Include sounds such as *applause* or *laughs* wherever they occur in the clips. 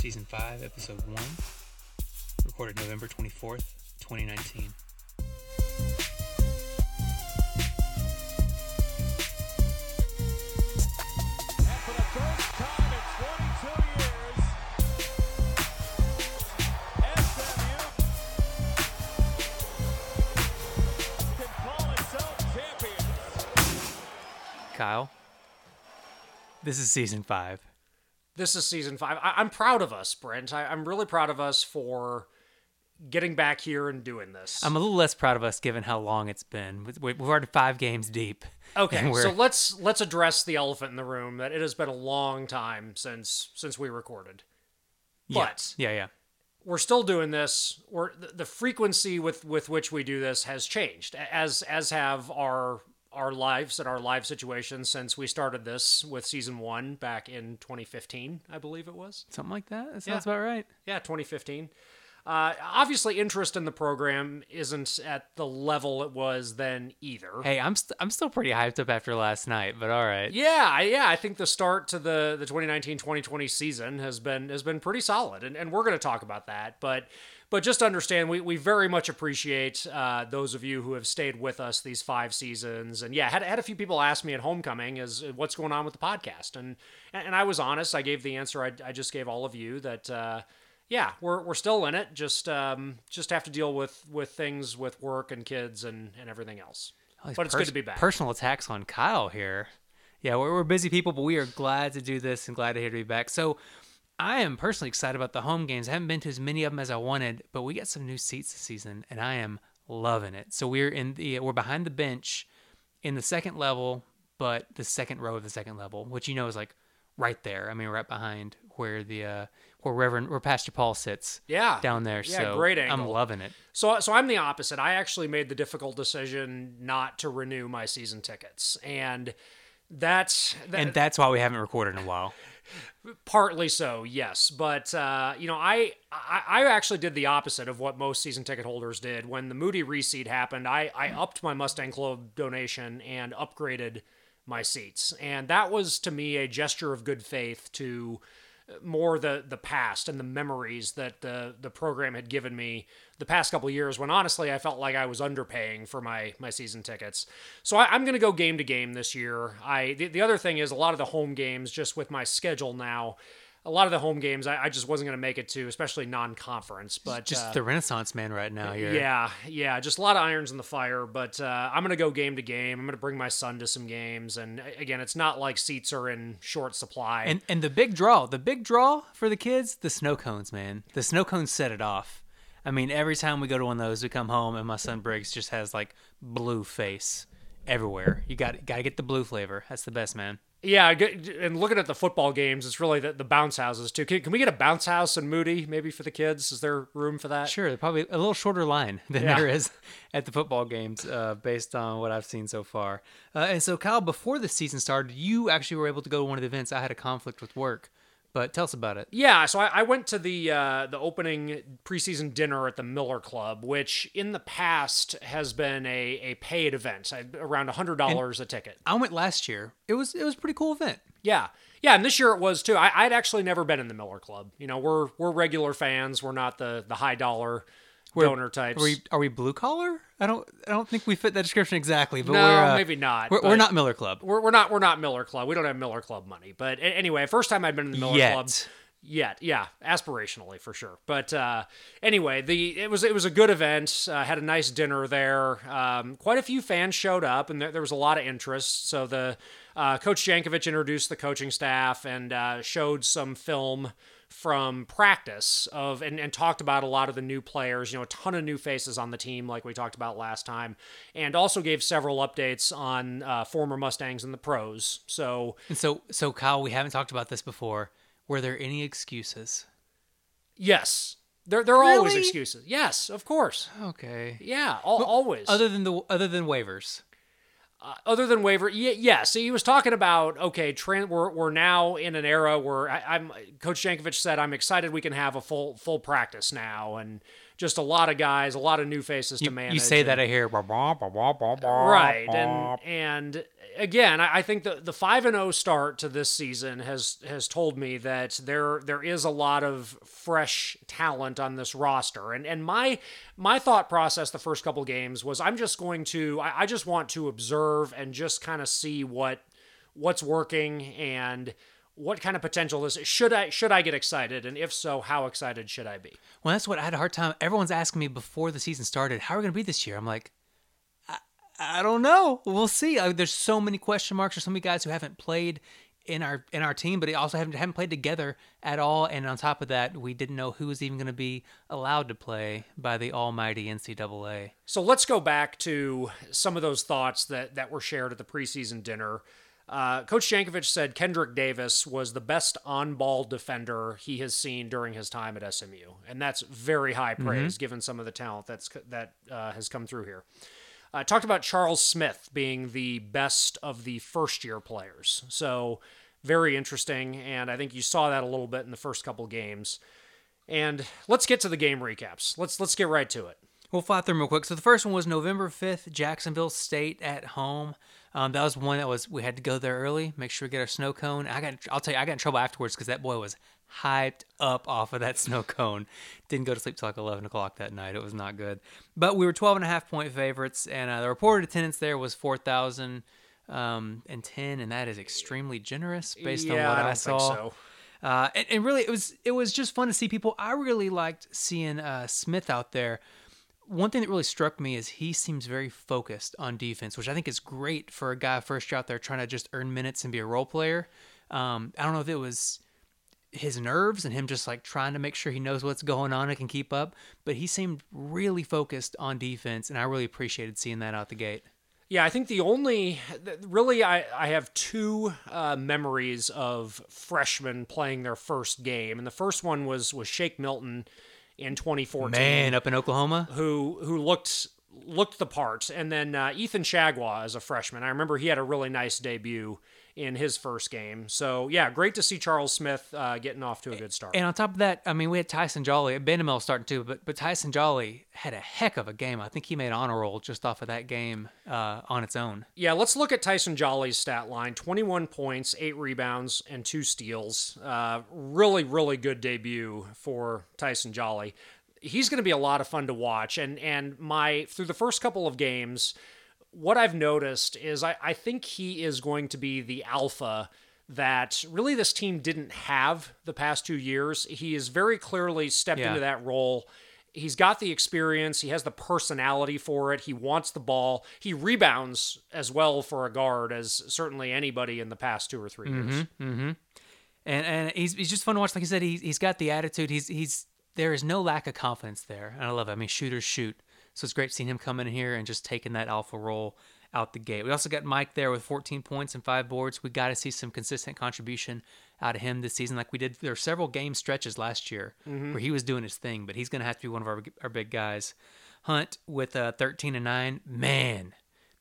Season 5, Episode 1, recorded November 24th, 2019. And for the first time in 22 years, SMU can call itself champions. Kyle, this is Season 5. This is season five. I, I'm proud of us, Brent. I, I'm really proud of us for getting back here and doing this. I'm a little less proud of us given how long it's been. We- We're already five games deep. okay, so let's let's address the elephant in the room that it has been a long time since since we recorded. Yeah, But yeah, yeah. we're still doing this. We're the, the frequency with with which we do this has changed, as as have our our lives and our live situations since we started this with season one back in 2015, I believe it was. Something like that. That Yeah. sounds about right. Yeah, 2015. Uh, obviously, interest in the program isn't at the level it was then either. Hey, I'm st- I'm still pretty hyped up after last night, but all right. Yeah, I- yeah, I think the start to the the 2019-2020 season has been has been pretty solid, and, and we're going to talk about that. But but just understand, we, we very much appreciate uh, those of you who have stayed with us these five seasons. And yeah, had had a few people ask me at homecoming is what's going on with the podcast, and and I was honest. I gave the answer I, I just gave all of you that. Uh, yeah, we're, we're still in it. Just um, just have to deal with, with things with work and kids and, and everything else. These But it's good to be back. Personal attacks on Kyle here. Yeah, we're, we're busy people, but we are glad to do this and glad to hear to be back. So, I am personally excited about the home games. I haven't been to as many of them as I wanted, but we got some new seats this season, and I am loving it. So we're in the we're behind the bench in the second level, but the second row of the second level, which you know is like right there. I mean, right behind where the uh, where Reverend where Pastor Paul sits. Yeah. down there. Yeah, so great I'm loving it. So, so I'm the opposite. I actually made the difficult decision not to renew my season tickets, and that's that, And that's why we haven't recorded in a while. Partly so, yes. But uh, you know, I, I I actually did the opposite of what most season ticket holders did. When the Moody reseed happened, I I upped my Mustang Club donation and upgraded my seats, and that was to me a gesture of good faith to more the the past and the memories that the the program had given me the past couple years when honestly I felt like I was underpaying for my my season tickets. So I, I'm going to go game to game this year. I the, the other thing is a lot of the home games just with my schedule now. A lot of the home games I, I just wasn't going to make it to, especially non-conference. But Just uh, the Renaissance man right now here. yeah, yeah, just a lot of irons in the fire. But uh, I'm gonna go game to game. I'm gonna bring my son to some games, and again, it's not like seats are in short supply. And and the big draw, the big draw for the kids, the snow cones, man. The snow cones set it off. I mean, every time we go to one of those, we come home and my son Briggs just has like blue face everywhere. You got got to get the blue flavor. That's the best, man. Yeah, and looking at the football games, it's really the, the bounce houses too. Can, can we get a bounce house in Moody maybe for the kids? Is there room for that? Sure, probably a little shorter line *laughs* than Yeah. there is at the football games, uh, based on what I've seen so far. Uh, and so, Kyle, before the season started, you actually were able to go to one of the events. I had a conflict with work, but tell us about it. Yeah, so I, I went to the uh, the opening preseason dinner at the Miller Club, which in the past has been a, a paid event, I- around hundred dollars a ticket. I went last year. It was it was a pretty cool event. Yeah, yeah, and this year it was too. I, I'd actually never been in the Miller Club. You know, we're we're regular fans. We're not the the high dollar donor types. Are we are we blue collar? I don't I don't think we fit that description exactly. But No, we're, uh, maybe not, We're, we're not Miller Club. we're, we're not we're not Miller Club. We don't have Miller Club money. But anyway, first time I've been in the Miller Yet. Club. Yet, yeah, aspirationally for sure. But uh, anyway, the it was it was a good event. Uh, had a nice dinner there. Um, quite a few fans showed up, and there, there was a lot of interest. So the uh, coach Jankovich introduced the coaching staff and uh, showed some film from practice of and, and talked about a lot of the new players you know a ton of new faces on the team like we talked about last time and also gave several updates on uh, former mustangs and the pros so And so so Kyle, we haven't talked about this before. Were there any excuses? yes there, there are always excuses yes of course Okay. yeah al- always Other than the other than waivers. Uh, other than waiver, yeah, yeah. So he was talking about okay, tran we're we're now in an era where I, I'm. Coach Jankovich said I'm excited we can have a full full practice now, and just a lot of guys, a lot of new faces to manage. you say and- that I hear. right, and and again, I I think the the five and zero start to this season has has told me that there there is a lot of fresh talent on this roster, and and my my thought process the first couple games was I'm just going to I, I just want to observe and just kind of see what what's working and what kind of potential is should I should I get excited, and if so, how excited should I be? Well, that's what I had a hard time. Everyone's asking me before the season started, how are we going to be this year? I'm like, I, I don't know. We'll see. Uh, there's so many question marks. There's so many guys who haven't played in our in our team, but they also haven't haven't played together at all. And on top of that, we didn't know who was even going to be allowed to play by the almighty NCAA. So let's go back to some of those thoughts that, that were shared at the preseason dinner. Uh, Coach Jankovich said Kendric Davis was the best on ball defender he has seen during his time at SMU. And that's very high praise given some of the talent that's that uh, has come through here. Uh, talked about Charles Smith being the best of the first year players. So very interesting. And I think you saw that a little bit in the first couple games. And let's get to the game recaps. Let's let's get right to it. We'll fly through them real quick. So the first one was November 5th, Jacksonville State at home. Um, that was one that was we had to go there early, make sure we get our snow cone. I got I'll tell you I got in trouble afterwards because that boy was hyped up off of that *laughs* snow cone. Didn't go to sleep till like 11 o'clock that night. It was not good. But we were 12 and a half point favorites, and uh, the reported attendance there was 4,000 um, and 10, and that is extremely generous based yeah, on what I I, saw. think so. Uh, and, and really, it was it was just fun to see people. I really liked seeing uh, Smith out there. One thing that really struck me is he seems very focused on defense, which I think is great for a guy first year out there trying to just earn minutes and be a role player. Um, I don't know if it was his nerves and him just like trying to make sure he knows what's going on and can keep up, but he seemed really focused on defense, and I really appreciated seeing that out the gate. Yeah, I think the only really I, I have two uh, memories of freshmen playing their first game, and the first one was was Shake Milton in 2014, Man, up in Oklahoma, who who looked looked the part, and then uh, Ethan Chargois as a freshman. I remember he had a really nice debut in his first game. So yeah, great to see Charles Smith uh, getting off to a good start. And on top of that, I mean, we had Tyson Jolly, Bandoumel starting too, but but Tyson Jolly had a heck of a game. I think he made honor roll just off of that game uh, on its own. Yeah, let's look at Tyson Jolly's stat line 21 points, 8 rebounds, and 2 steals. Uh, really, really good debut for Tyson Jolly. He's going to be a lot of fun to watch. And, and my, through the first couple of games, what I've noticed is I, I think he is going to be the alpha that really this team didn't have the past two years. He is very clearly stepped Yeah. into that role. He's got the experience. He has the personality for it. He wants the ball. He rebounds as well for a guard as certainly anybody in the past two or 3 mm-hmm, years. Mm-hmm. and and he's he's just fun to watch. Like I said, he's he's got the attitude. He's he's there is no lack of confidence there, and I love it. I mean, shooters shoot, so it's great seeing him come in here and just taking that alpha role out the gate. We also got Mike there with 14 points and five boards. We got to see some consistent contribution out of him this season, like we did. There were several game stretches last year where he was doing his thing, but he's going to have to be one of our our big guys. Hunt with uh, 13 and nine, man.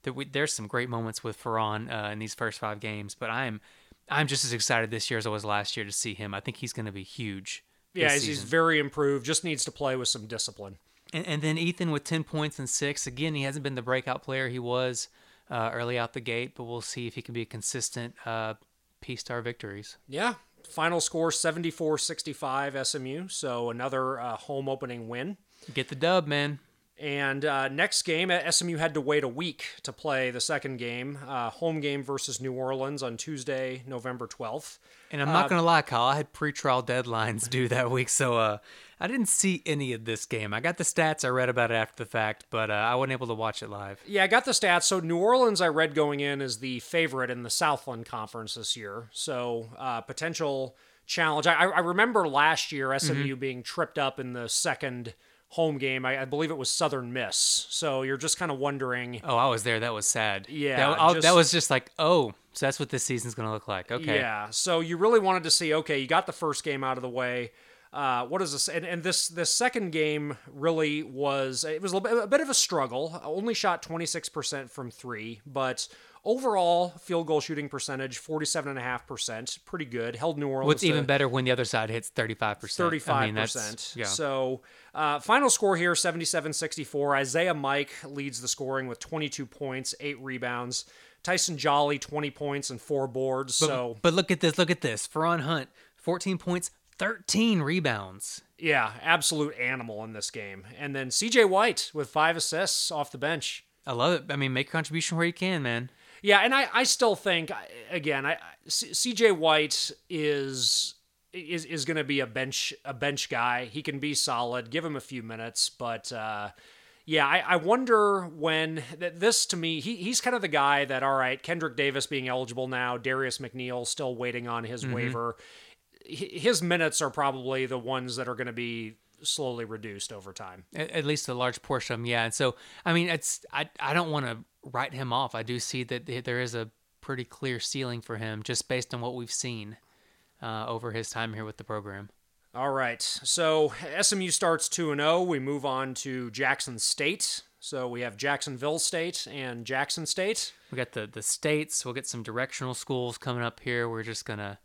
There, we, there's some great moments with Feron uh, in these first five games, but I'm I'm just as excited this year as I was last year to see him. I think he's going to be huge. Yeah, he's, he's very improved. Just needs to play with some discipline. And, and then Ethan with 10 points and six. Again, he hasn't been the breakout player he was uh, early out the gate, but we'll see if he can be a consistent uh, to our victories. Yeah. Final score 74 65 SMU. So another uh, home opening win. Get the dub, man. And uh, next game, uh, SMU had to wait a week to play the second game, uh, home game versus New Orleans on Tuesday, November 12th. And I'm not gonna lie, Kyle. I had pretrial deadlines due that week, so uh, I didn't see any of this game. I got the stats. I read about it after the fact, but uh, I wasn't able to watch it live. Yeah, I got the stats. So New Orleans, I read going in is the favorite in the Southland Conference this year. So uh, potential challenge. I, I remember last year SMU being tripped up in the second home game. I, I believe it was Southern Miss. So you're just kind of wondering. Oh, I was there. That was sad. Yeah, that, just- that was just like, oh, so that's what this season's gonna look like. Okay. Yeah. So you really wanted to see, okay, you got the first game out of the way. Uh, what is this? And, and this this second game really was it was a, little bit, a bit of a struggle. Only shot 26% from three, but overall field goal shooting percentage 47.5%, pretty good. Held New Orleans. What's to- even better when the other side hits 35%. Thirty-five I mean, that's- percent. Yeah. So, uh, final score here: 77-64. Isiah Mike leads the scoring with twenty-two points, eight rebounds. Tyson Jolly, 20 points and four boards. so, But look at this. Look at this. Feron Hunt, 14 points, 13 rebounds. yeah, absolute animal in this game. And then CJ White with five assists off the bench. I love it. I mean, make a contribution where you can, man. Yeah, and I, I still think again, I, C- CJ White is is is going to be a bench a bench guy. He can be solid. Give him a few minutes, but uh, yeah, I, I wonder when th- this to me he he's kind of the guy that all right, Kendric Davis being eligible now, Darius McNeill still waiting on his waiver. His minutes are probably the ones that are going to be slowly reduced over time. At, at least a large portion of them, yeah. And so, I mean, it's I I don't want to write him off. I do see that there is a pretty clear ceiling for him just based on what we've seen uh, over his time here with the program. All right. So SMU starts 2 and 0. We move on to Jackson State. So we have Jacksonville State and Jackson State. We got the the states. We'll get some directional schools coming up here. We're just gonna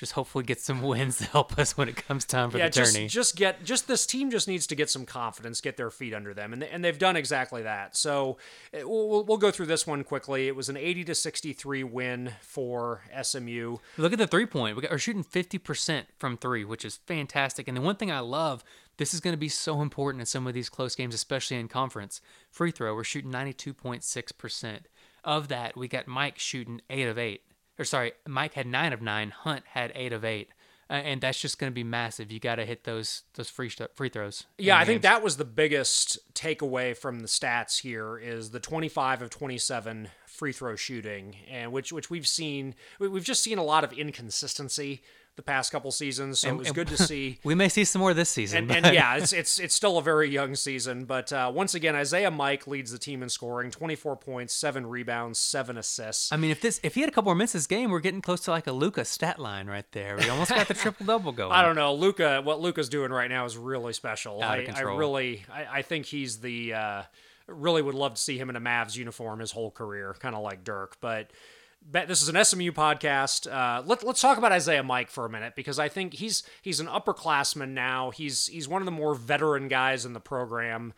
just hopefully get some *laughs* wins to help us when it comes time for yeah, the tourney. just just get just this team just needs to get some confidence, get their feet under them, and they, and they've done exactly that. So eh, we'll, we'll go through this one quickly. It was an 80 to 63 win for SMU. Look at the three point. We got, we're shooting 50% from three, which is fantastic. And the one thing I love, this is going to be so important in some of these close games, especially in conference. Free throw, we're shooting 92.6%. Of that, we got Mike shooting eight of eight. Or sorry, Mike had nine of nine. Hunt had eight of eight. Uh, and that's just going to be massive. You got to hit those those free st- free throws. Yeah, I think that was the biggest takeaway from the stats here is the 25 of 27 free throw shooting, and which which we've seen we've just seen a lot of inconsistency the past couple seasons. So it was good to *laughs* see. we may see some more this season. And, and yeah, it's *laughs* it's it's still a very young season, but uh, once again, Isiah Mike leads the team in scoring, 24 points, seven rebounds, seven assists. I mean, if this if he had a couple more minutes this game, we're getting close to like a Luka stat line right there. We almost got the *laughs* triple double going. I don't know, Luka. What Luka's doing right now is really special. I. I really, I, I think he's the. Uh, really would love to see him in a Mavs uniform his whole career, kind of like Dirk. But this is an SMU podcast. Uh, let, let's talk about Isiah Mike for a minute because I think he's he's an upperclassman now. He's he's one of the more veteran guys in the program.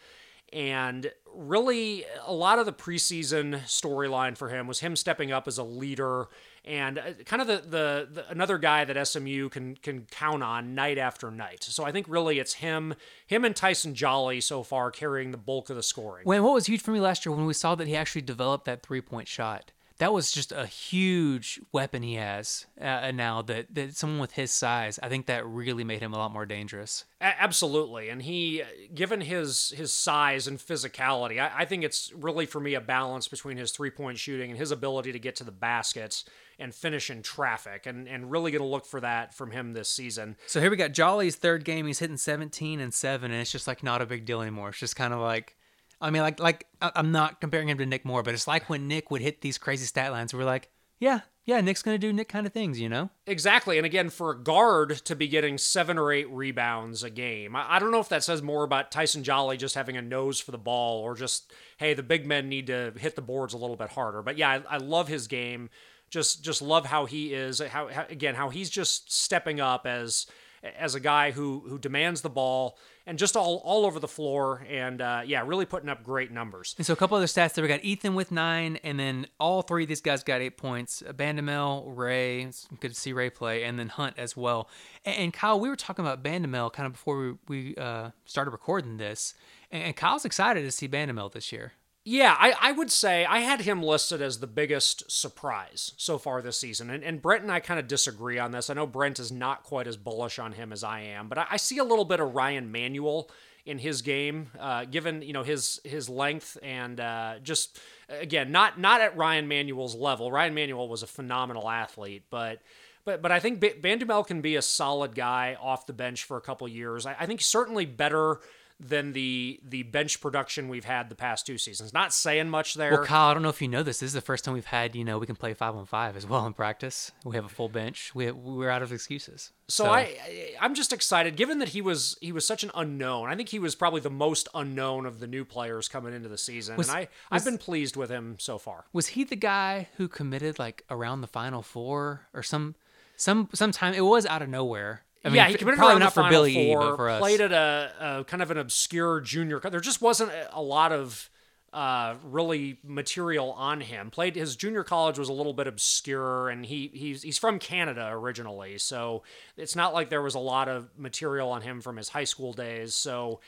And really, a lot of the preseason storyline for him was him stepping up as a leader and uh, kind of the, the, the another guy that SMU can can count on night after night. So I think really it's him, him and Tyson Jolly so far carrying the bulk of the scoring. When what was huge for me last year when we saw that he actually developed that three point shot. That was just a huge weapon he has uh, now. That that someone with his size, I think that really made him a lot more dangerous. A- absolutely, and he, given his his size and physicality, I, I think it's really for me a balance between his three point shooting and his ability to get to the baskets and finish in traffic, and and really going to look for that from him this season. So here we got Jolly's third game. He's hitting 17 and seven, and it's just like not a big deal anymore. It's just kind of like, I mean, like like I'm not comparing him to Nic Moore, but it's like when Nic would hit these crazy stat lines. We're like, yeah, yeah, Nic's gonna do Nic kind of things, you know? Exactly. And again, for a guard to be getting seven or eight rebounds a game, I, I don't know if that says more about Tyson Jolly just having a nose for the ball or just, hey, the big men need to hit the boards a little bit harder. But yeah, I, I love his game. Just just love how he is. How, how again, how he's just stepping up as as a guy who who demands the ball and just all all over the floor and uh, yeah, really putting up great numbers. And so a couple other stats there. We got Ethan with nine, and then all three of these guys got eight points. Bandoumel, Ray, good to see Ray play, and then Hunt as well. And, and Kyle, we were talking about Bandoumel kind of before we, we uh, started recording this, and, and Kyle's excited to see Bandoumel this year. Yeah, I, I would say I had him listed as the biggest surprise so far this season. And, and Brent and I kind of disagree on this. I know Brent is not quite as bullish on him as I am, but I, I see a little bit of Ryan Manuel in his game, uh, given you know his his length and uh, just again not not at Ryan Manuel's level. Ryan Manuel was a phenomenal athlete, but but but I think B- Bandoumel can be a solid guy off the bench for a couple years. I, I think certainly better than the the bench production we've had the past two seasons. Not saying much there. Well, Kyle, I don't know if you know this. This is the first time we've had, you know, we can play five on five as well in practice. We have a full bench. We we're out of excuses. so I I- I'm just excited, given that he was he was such an unknown. I think he was probably the most unknown of the new players coming into the season, Was- and I I've been pleased with him so far. was he the guy who committed like around the final four or some some sometime? It was out of nowhere. I mean, yeah, he committed probably not for Final Billy Four, but for us. Played at a, a kind of an obscure junior. There just wasn't a- a lot of uh, really material on him. Played his junior college was a little bit obscure, and he he's he's from Canada originally, so it's not like there was a lot of material on him from his high school days. So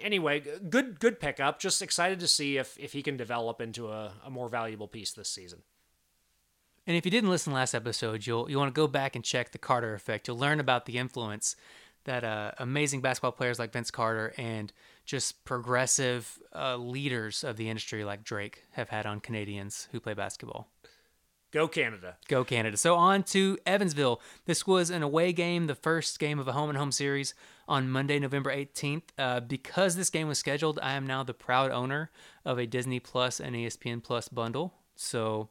anyway, good good pickup. Just excited to see if if he can develop into a, a more valuable piece this season. And if you didn't listen last episode, you'll you want to go back and check the Carter effect. You'll learn about the influence that uh, amazing basketball players like Vince Carter and just progressive uh, leaders of the industry like Drake have had on Canadians who play basketball. Go Canada. Go Canada. So on to Evansville. This was an away game, the first game of a home and home series on Monday, November 18th. Uh, because this game was scheduled, I am now the proud owner of a Disney Plus and ESPN Plus bundle. So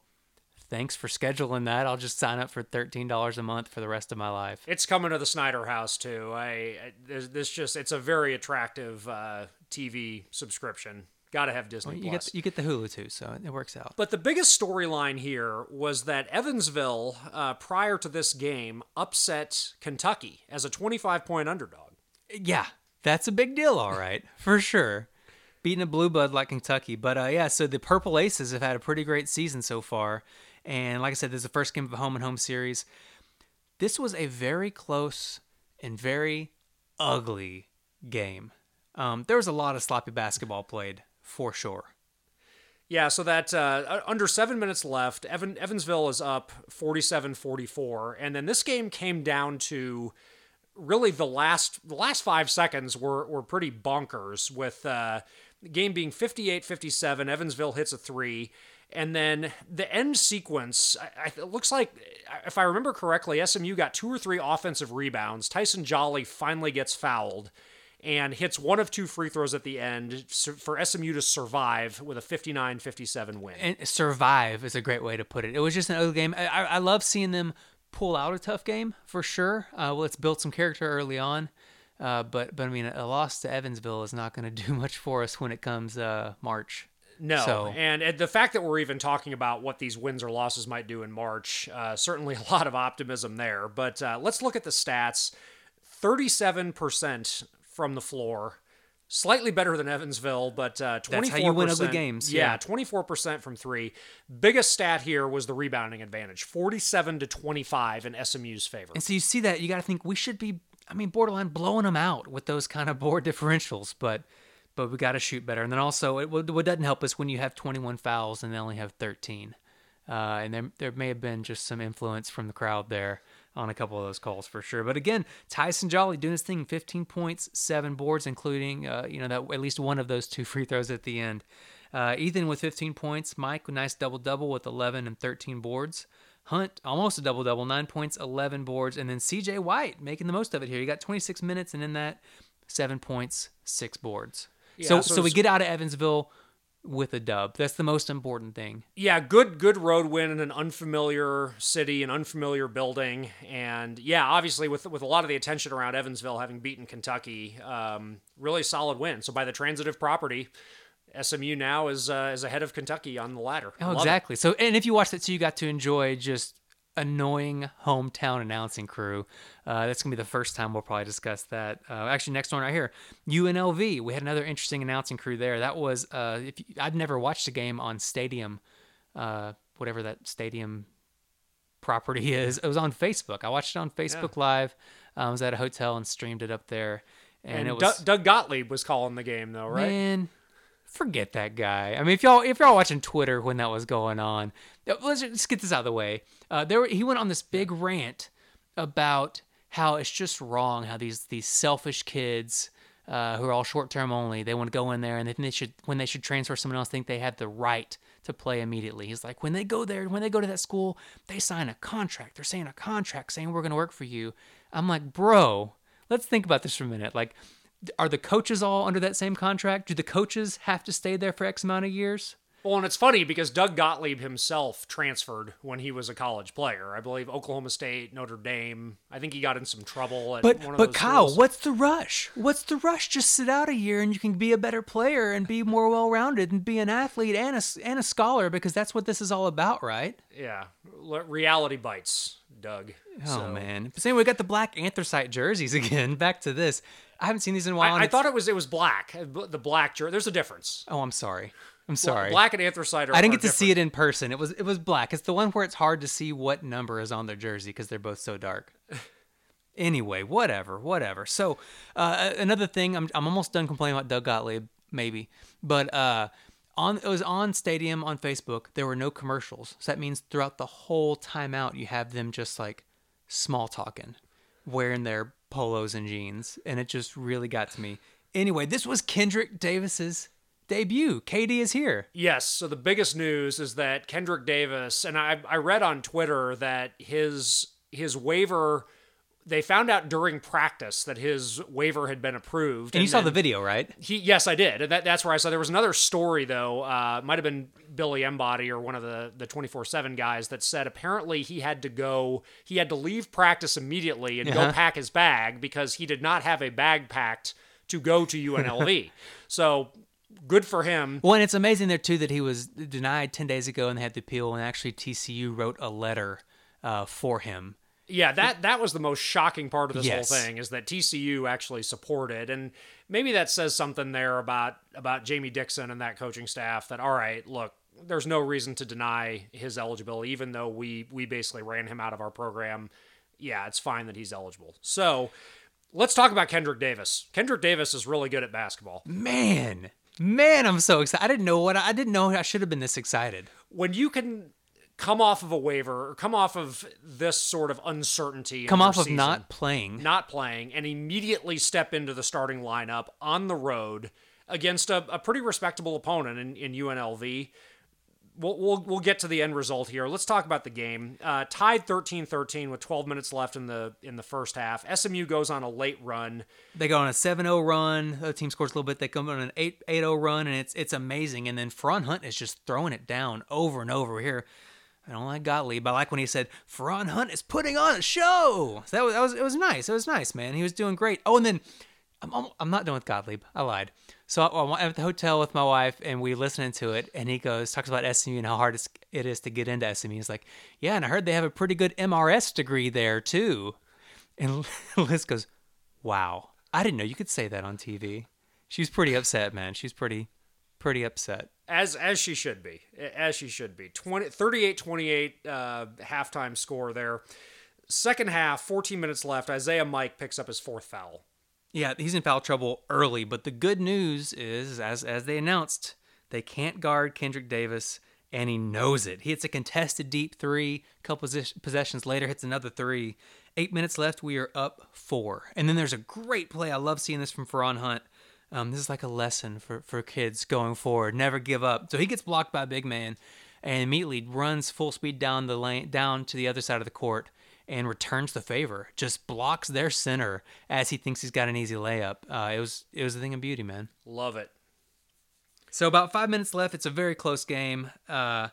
thanks for scheduling that. I'll just sign up for $13 a month for the rest of my life. It's coming to the Snyder House too. I, I this just it's a very attractive uh, TV subscription. Got to have Disney Well, you Plus. get you get the Hulu too, so it works out. But the biggest storyline here was that Evansville, uh, prior to this game, upset Kentucky as a 25 point underdog. Yeah, that's a big deal, all right, *laughs* for sure. Beating a blue blood like Kentucky, but uh, yeah. So the Purple Aces have had a pretty great season so far, and like I said, this is the first game of a home and home series. This was a very close and very ugly game. Um, there was a lot of sloppy basketball played for sure. Yeah, so that uh, under seven minutes left, Evan, Evansville is up 47 44. And then this game came down to really the last the last five seconds were, were pretty bonkers with uh, the game being 58 57. Evansville hits a three. And then the end sequence, it looks like, if I remember correctly, SMU got two or three offensive rebounds. Tyson Jolly finally gets fouled and hits one of two free throws at the end for SMU to survive with a 59 57 win. And survive is a great way to put it. It was just an ugly game. I, I I love seeing them pull out a tough game for sure. Uh, well, it's built some character early on, uh, but but I mean, a loss to Evansville is not going *laughs* to do much for us when it comes uh, March. No, So- and, and the fact that we're even talking about what these wins or losses might do in March, uh, certainly a *laughs* lot of optimism there. But uh, let's look at the stats: thirty-seven percent from the floor, slightly better than Evansville, but uh, That's twenty-four. how you win ugly games, yeah. twenty-four percent from three. Biggest stat here was the rebounding advantage: forty-seven to twenty-five in SMU's favor. And so you see that you got to think we should be. I mean, borderline blowing them out with those kind of board *laughs* differentials, but but we got to shoot better. And then also, it, what doesn't help is when you have 21 fouls and they only have 13. Uh, and there there may have been just some influence from the crowd there on a couple of those calls for sure. But again, Tyson Jolly doing his thing, 15 points, seven boards, including uh, you know that at least one of those two *laughs* free throws at the end. Uh, Ethan with 15 points, Mike nice double double with 11 and 13 boards. Hunt almost a double double, nine points, 11 boards, and then CJ White making the most of it here. He got 26 minutes, and in that, seven points, six boards. So, Yeah, so, so we get out of Evansville with a dub. That's the most important thing. yeah, good good road win in an unfamiliar city, an unfamiliar building, and yeah, obviously with with a lot of the attention around Evansville having beaten Kentucky, um, really solid win. So by the transitive property, SMU now is uh, is ahead of Kentucky on the ladder. Oh, Love it. exactly. So, and if you watched it too, you got to enjoy just annoying hometown announcing crew. Uh, that's gonna be the first time we'll probably discuss that. Uh, actually, next one right here, UNLV. We had another interesting announcing crew there. That was uh, if you, I'd never watched a game on Stadium, uh, whatever that stadium property *laughs* is. It was on Facebook. I watched it on Facebook Live. Uh, I was at a hotel and streamed it up there, and, And it was Doug, Doug Gottlieb was calling the game though, right? Man, forget that guy. I mean, if y'all if y'all watching Twitter when that was going on, uh, let's just get this out of the way. Uh, there, he went on this big rant about how it's just wrong how these these selfish kids. Uh, who are all short term only? They want to go in there, and then they should when they should transfer someone else, think they have the right to play immediately. He's like, when they go there, when they go to that school, they sign a contract. They're saying a contract saying we're going to work for you. I'm like, bro, let's think about this for a minute. Like, are the coaches all under that same contract? Do the coaches have to stay there for X amount of years? Well, and it's funny because Doug Gottlieb himself transferred when he was a college player. I believe Oklahoma State, Notre Dame. I think he got in some trouble at But one of but Kyle, schools. what's the rush? What's the rush? Just sit out a year and you can be a better player and be more well rounded and be an athlete and a, and a scholar because that's what this is all about, right? Yeah, reality bites, Doug. Oh So- man. But anyway, we got the black anthracite jerseys *laughs* again. Back to this. I haven't seen these in a while. I, I thought it was it was black. uh, The black jersey. There's a difference. Oh, I'm sorry. I'm sorry. Black and anthracite are I didn't get to see it in person. It was it was black. It's the one where it's hard to see what number is on their jersey because they're both so dark. *laughs* anyway, whatever, whatever. So uh, another thing, I'm I'm almost done complaining about Doug Gottlieb, maybe, but uh, on it was on Stadium on Facebook. There were no commercials, so that means throughout the whole timeout, you have them just like small talking, wearing their polos and jeans, and it just really got to me. Anyway, this was Kendric Davis's debut. KD is here. Yes. So the biggest news is that Kendric Davis, and I, I read on Twitter that his his waiver. They found out during practice that his waiver had been approved. And you saw the video, right? He, yes, I did. And that, that's where I saw there was another story though. Uh, might have been Billy Embody or one of the the twenty four seven guys that said apparently he had to go. He had to leave practice immediately and go Uh-huh. pack his bag because he did not have a bag packed to go to UNLV. *laughs* so good for him. Well, and it's amazing there too that he was denied ten days ago and they had the appeal, and actually TCU wrote a letter uh, for him. Yeah, that that was the most shocking part of this Yes. whole thing is that TCU actually supported, and maybe that says something there about about Jamie Dixon and that coaching staff. That all right, look, there's no reason to deny his eligibility, even though we we basically ran him out of our program. Yeah, it's fine that he's eligible. So let's talk about Kendric Davis. Kendric Davis is really good at basketball. Man, man, I'm so excited. I didn't know what I didn't know I should have been this excited. When you can come off of a waiver or come off of this sort of uncertainty, Come off of not playing. not playing and immediately step into the starting lineup on the road against a, a pretty respectable opponent in, in UNLV. We'll, we'll, we'll get to the end result here. Let's talk about the game. Uh, tied 13-13 with 12 minutes left in the in the first half. SMU goes on a late run. They go on a 7-0 run. The team scores a little bit. They come on an 8 8-0 run, and it's it's amazing. And then Feron Hunt is just throwing it down over and over here. I don't like Gottlieb. I like when he said Feron Hunt is putting on a show. So that was, that was it was nice. It was nice, man. He was doing great. Oh, and then I'm I'm, not done with Gottlieb. I lied. So I, I'm at the hotel with my wife, and we listening to it, and he goes talks about SMU and how hard it's, it is to get into SMU. He's like, yeah, and I heard they have a pretty good MRS degree there too. And *laughs* Liz goes, wow, I didn't know you could say that on TV. She's pretty upset, man. She's pretty pretty upset. As as she should be as she should be 20 38-28 uh, halftime score there second half 14 minutes left isiah mike picks up his fourth foul Yeah, he's in foul trouble early, but the good news is, as as they announced, they can't guard Kendric Davis, and he knows it. He hits a contested deep three. A couple possessions later, hits another three. Eight minutes left. We are up four, and then there's a great play. I love seeing this from Feron Hunt. Um, this is like a lesson for for kids going forward. Never give up. So he gets blocked by a big man, and immediately runs full speed down the lane, down to the other side of the court and returns the favor. Just blocks their center as he thinks he's got an easy layup. Uh, it was it was a thing of beauty, man. love it So about five minutes left. It's a very close game. Uh,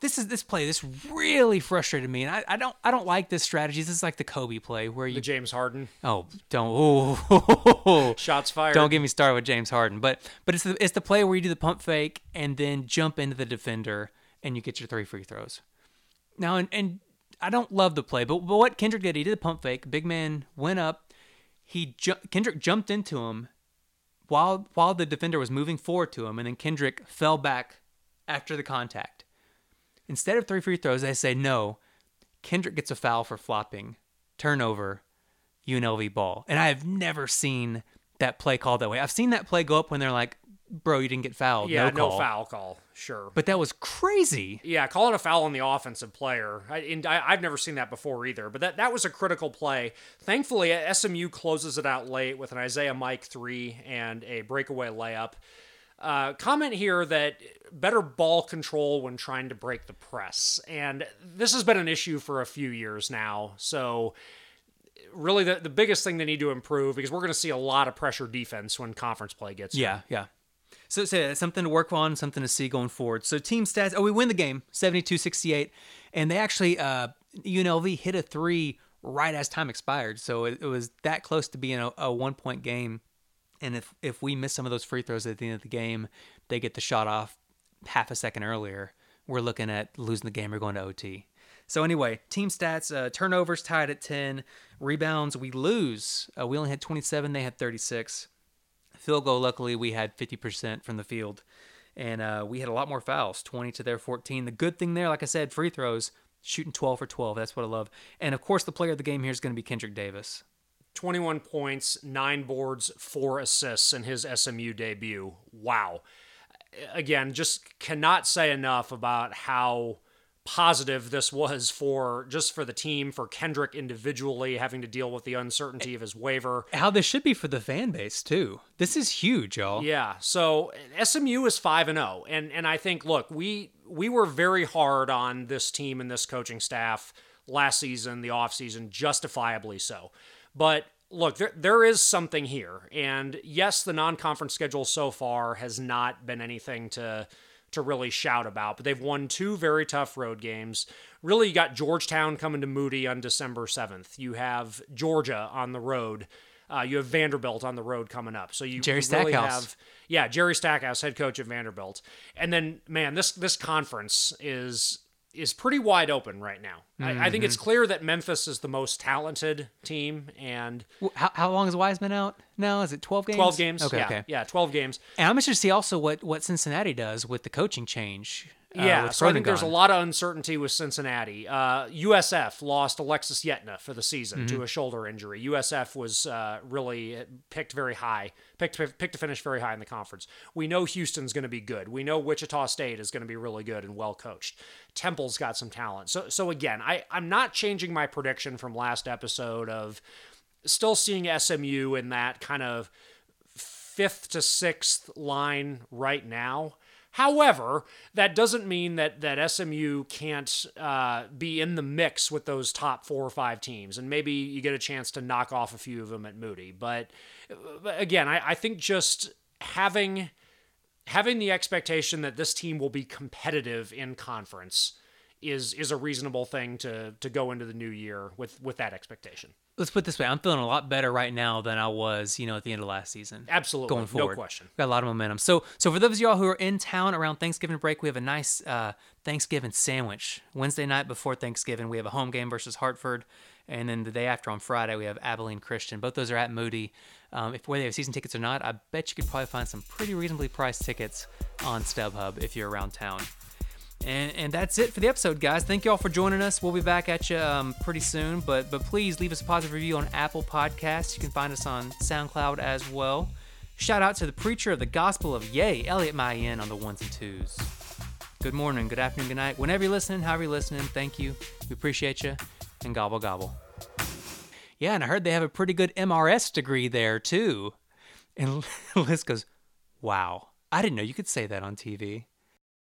this is this play. This really frustrated me, and I, I don't I don't like this strategy. This is like the Kobe play where you the james harden oh don't oh, *laughs* shots fired don't get me started with James Harden. But but it's the it's the play where you do the pump fake and then jump into the defender and you get your three free throws. Now and, and I don't love the play, but, but what Kendric did, he did the pump fake. Big man went up. He ju- Kendric jumped into him while while the defender was moving forward to him, and then Kendric fell back after the contact. Instead of three free throws, they say no. Kendric gets a foul for flopping, turnover, UNLV ball. And I have never seen that play called that way. I've seen that play go up when they're like, "Bro, you didn't get fouled." yeah no, no, foul call sure But that was crazy. yeah calling a foul on the offensive player I, and I, i've never seen that before either but that, that was a critical play thankfully smu closes it out late with an isiah mike three and a breakaway layup uh, comment here that better ball control when trying to break the press. And this has been an issue for a few years now. So, really, the, the biggest thing they need to improve because we're going to see a lot of pressure defense when conference play gets. Yeah, yeah. So, so something to work on, something to see going forward. So team stats, oh, we win the game, 72-68. And they actually, uh, UNLV hit a three right as time expired. So it, it was that close to being a, a one-point game. And if, if we miss some of those free throws at the end of the game, they get the shot off half a second earlier. We're looking at losing the game or going to OT. So anyway, team stats: uh, turnovers tied at ten, rebounds we lose. Uh, we only had 27; they had 36 field goal luckily we had 50% from the field And uh, we had a lot more fouls, 20 to their 14. The good thing there, like I said, free throws, shooting 12 for 12. That's what I love. And of course, the player of the game here is going to be Kendric Davis. 21 points, nine boards, four assists in his SMU debut. Wow. Again, just cannot say enough about how positive this was for just for the team, for Kendric individually having to deal with the uncertainty of his waiver. How this should be for the fan base too. This is huge, y'all. Yeah. So SMU is five and zero, and and I think look, we we were very hard on this team and this coaching staff last season, the offseason, justifiably so. But look, there there is something here, and yes, the non-conference schedule so far has not been anything to to really shout about, but they've won two very tough road games. Really, you got Georgetown coming to Moody on December 7th. You have Georgia on the road. Uh, you have Vanderbilt on the road coming up. So you, Jerry you really have yeah, Jerry Stackhouse, head coach at Vanderbilt. And then man, this this conference is is pretty wide open right now. I, I think it's mm-hmm. clear that Memphis is the most talented team and How, how long is Wiseman out now? Is it 12 games? 12 games. Okay, yeah, okay. yeah, 12 games. And I'm interested to see also what, what Cincinnati does with the coaching change. Uh, Yeah, so I think there's a lot of uncertainty with Cincinnati. Uh, USF lost Alexis Yetna for the season Mm-hmm. to a shoulder injury. USF was uh, really picked very high, picked picked to finish very high in the conference. We know Houston's going to be good. We know Wichita State is going to be really good and well coached. Temple's got some talent. So so again, I I'm not changing my prediction from last episode of still seeing SMU in that kind of fifth to sixth line right now. However, that doesn't mean that that SMU can't uh, be in the mix with those top four or five teams, and maybe you get a chance to knock off a few of them at Moody. But uh, again, I, I think just having having the expectation that this team will be competitive in conference is is a reasonable thing to to go into the new year with with that expectation. Let's put it this way: I'm feeling a lot better right now than I was, you know, at the end of last season. Absolutely, going forward, no question. Got a lot of momentum. So, so for those of y'all who are in town around Thanksgiving break, we have a nice uh, Thanksgiving sandwich. Wednesday night before Thanksgiving, we have a home game versus Hartford, and then the day after on Friday, we have Abilene Christian. Both those are at Moody. Um, if whether they have season tickets or not, I bet you could probably find some pretty reasonably priced tickets on StubHub if you're around town. And, and that's it for the episode, guys. Thank you all for joining us. We'll be back at you um, pretty soon, but but please leave us a positive review on Apple Podcasts. You can find us on SoundCloud as well. Shout out to the preacher of the gospel of Yay, Elliot Mayen on the ones and twos. Good morning, good afternoon, good night. Whenever you're listening, however you're listening, thank you. We appreciate you. And gobble gobble. Yeah, and I heard they have a pretty good MRS degree there too. And *laughs* Liz goes, "Wow, I didn't know you could say that on TV."